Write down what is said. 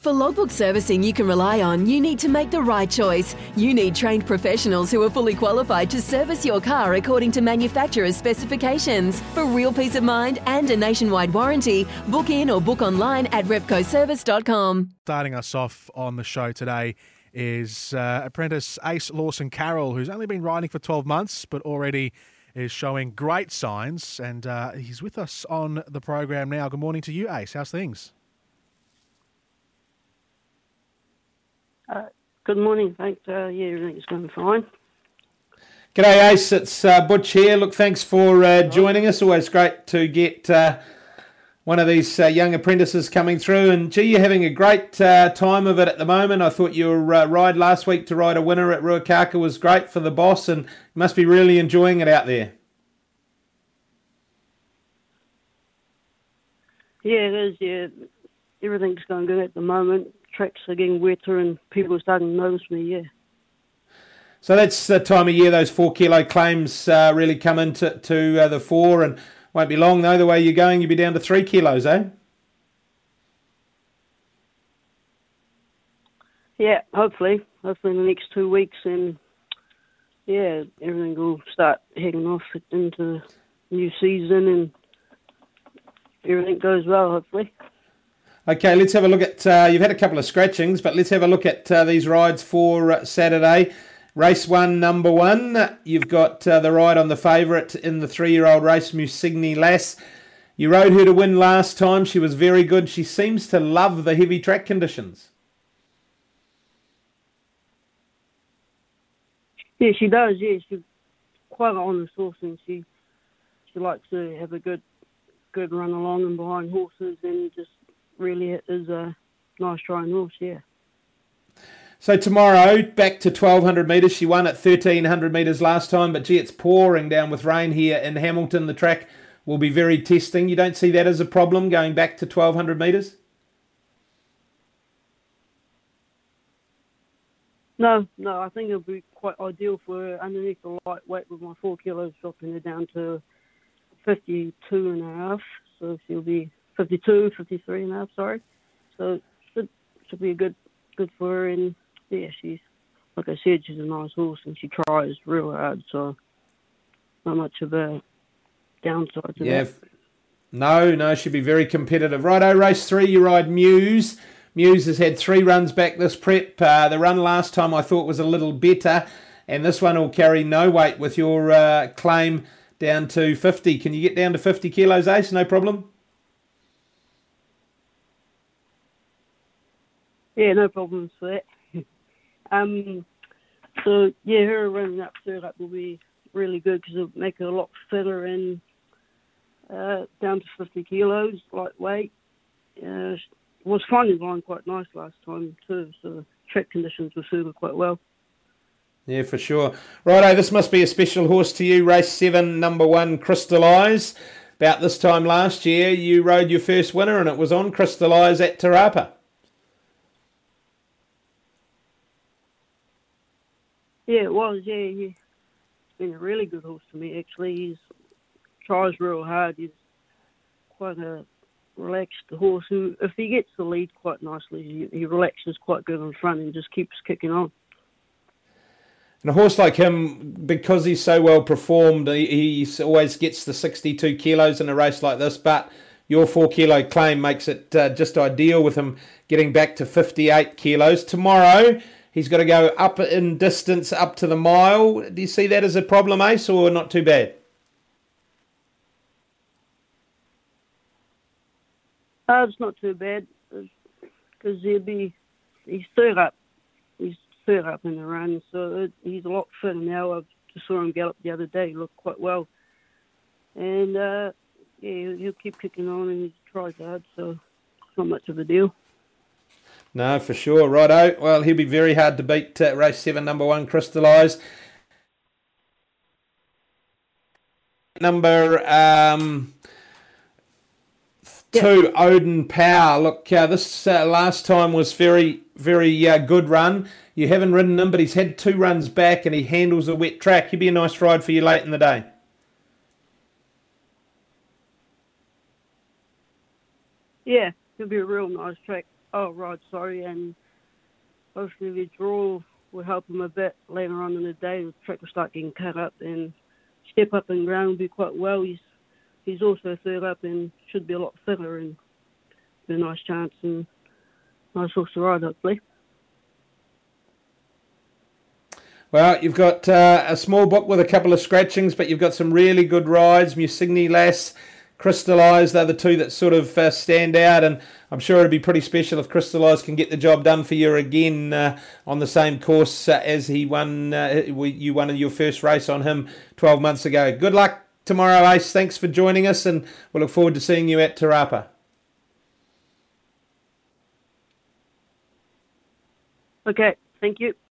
For logbook servicing you can rely on, you need to make the right choice. You need trained professionals who are fully qualified to service your car according to manufacturer's specifications. For real peace of mind and a nationwide warranty, book in or book online at repcoservice.com. Starting us off on the show today is uh, apprentice Ace Lawson Carroll, who's only been riding for 12 months, but already is showing great signs. And uh, he's with us on the program now. Good morning to you, Ace. How's things? Uh, good morning. Thanks. Uh, yeah, everything's going fine. G'day, Ace. It's uh, Butch here. Look, thanks for uh, joining us. Always great to get uh, one of these uh, young apprentices coming through. And gee, you're having a great uh, time of it at the moment. I thought your uh, ride last week to ride a winner at Ruakaka was great for the boss, and you must be really enjoying it out there. Yeah, it is. Yeah, everything's going good at the moment tracks are getting wetter and people are starting to notice me, yeah. So that's the time of year those four kilo claims uh, really come into to uh, the fore, and won't be long though. The way you're going, you'll be down to three kilos, eh? Yeah, hopefully, hopefully in the next two weeks, and yeah, everything will start heading off into the new season, and everything goes well, hopefully. Okay, let's have a look at. Uh, you've had a couple of scratchings, but let's have a look at uh, these rides for uh, Saturday. Race one, number one. You've got uh, the ride on the favourite in the three-year-old race, Musigny Lass. You rode her to win last time. She was very good. She seems to love the heavy track conditions. Yeah, she does. Yeah, she's quite an honest horse, and she she likes to have a good good run along and behind horses, and just really is a nice trying horse, yeah. So tomorrow, back to 1200 metres. She won at 1300 metres last time, but gee, it's pouring down with rain here in Hamilton. The track will be very testing. You don't see that as a problem going back to 1200 metres? No, no, I think it'll be quite ideal for her underneath the lightweight with my four kilos dropping her down to 52 and a half. So she'll be 52, 53 and a half, sorry. So should should be a good good for her and yeah, she's like I said, she's a nice horse and she tries real hard, so not much of a downside to yeah. that. No, no, she'd be very competitive. Righto, race three, you ride Muse. Muse has had three runs back this prep. Uh, the run last time I thought was a little better, and this one will carry no weight with your uh, claim down to 50. Can you get down to 50 kilos, Ace? No problem? Yeah, no problems for that. um, so yeah, her running up third up will be really good because it'll make her a lot fitter and uh, down to 50 kilos, lightweight. Uh, was finding line quite nice last time too, so track conditions will suit her quite well. Yeah, for sure. Righto, this must be a special horse to you. Race seven, number one, Crystallise. About this time last year, you rode your first winner, and it was on Crystallise at Te Yeah, it was. Yeah, he's been a really good horse to me. Actually, he's tries real hard. He's quite a relaxed horse who, if he gets the lead quite nicely, he, he relaxes quite good in front and just keeps kicking on. And a horse like him, because he's so well performed, he, always gets the 62 kilos in a race like this. But your four kilo claim makes it uh, just ideal with him getting back to 58 kilos. Tomorrow, He's got to go up in distance up to the mile. Do you see that as a problem, Ace, or not too bad? Uh, it's not too bad because he'll be he's third up. He's third up in the run, so it, he's a lot fitter now. I saw him gallop the other day. He looked quite well, and uh, yeah, he'll, he'll keep kicking on and he tries hard, so it's not much of a deal. No, for sure. Righto. Well, he'll be very hard to beat. Uh, race seven, number one, Crystallise. Number um, two, Odin Power. Look, uh, this uh, last time was very, very uh, good run. You haven't ridden him, but he's had two runs back and he handles a wet track. He'd be a nice ride for you late in the day. Yeah, it'll be a real nice track. Oh, right, sorry, and hopefully the draw will help him a bit later on in the day. The track will start getting cut up and step up and ground will be quite well. He's he's also third up and should be a lot fitter and be a nice chance and nice horse to ride hopefully. Well, you've got uh, a small book with a couple of scratchings, but you've got some really good rides. Musigny Lass, Crystallise, they're the two that sort of uh, stand out, and I'm sure it'd be pretty special if Crystallise can get the job done for you again uh, on the same course uh, as he won. Uh, you won your first race on him 12 months ago. Good luck tomorrow, Ace. Thanks for joining us, and we'll look forward to seeing you at Te Rapa. Okay, thank you.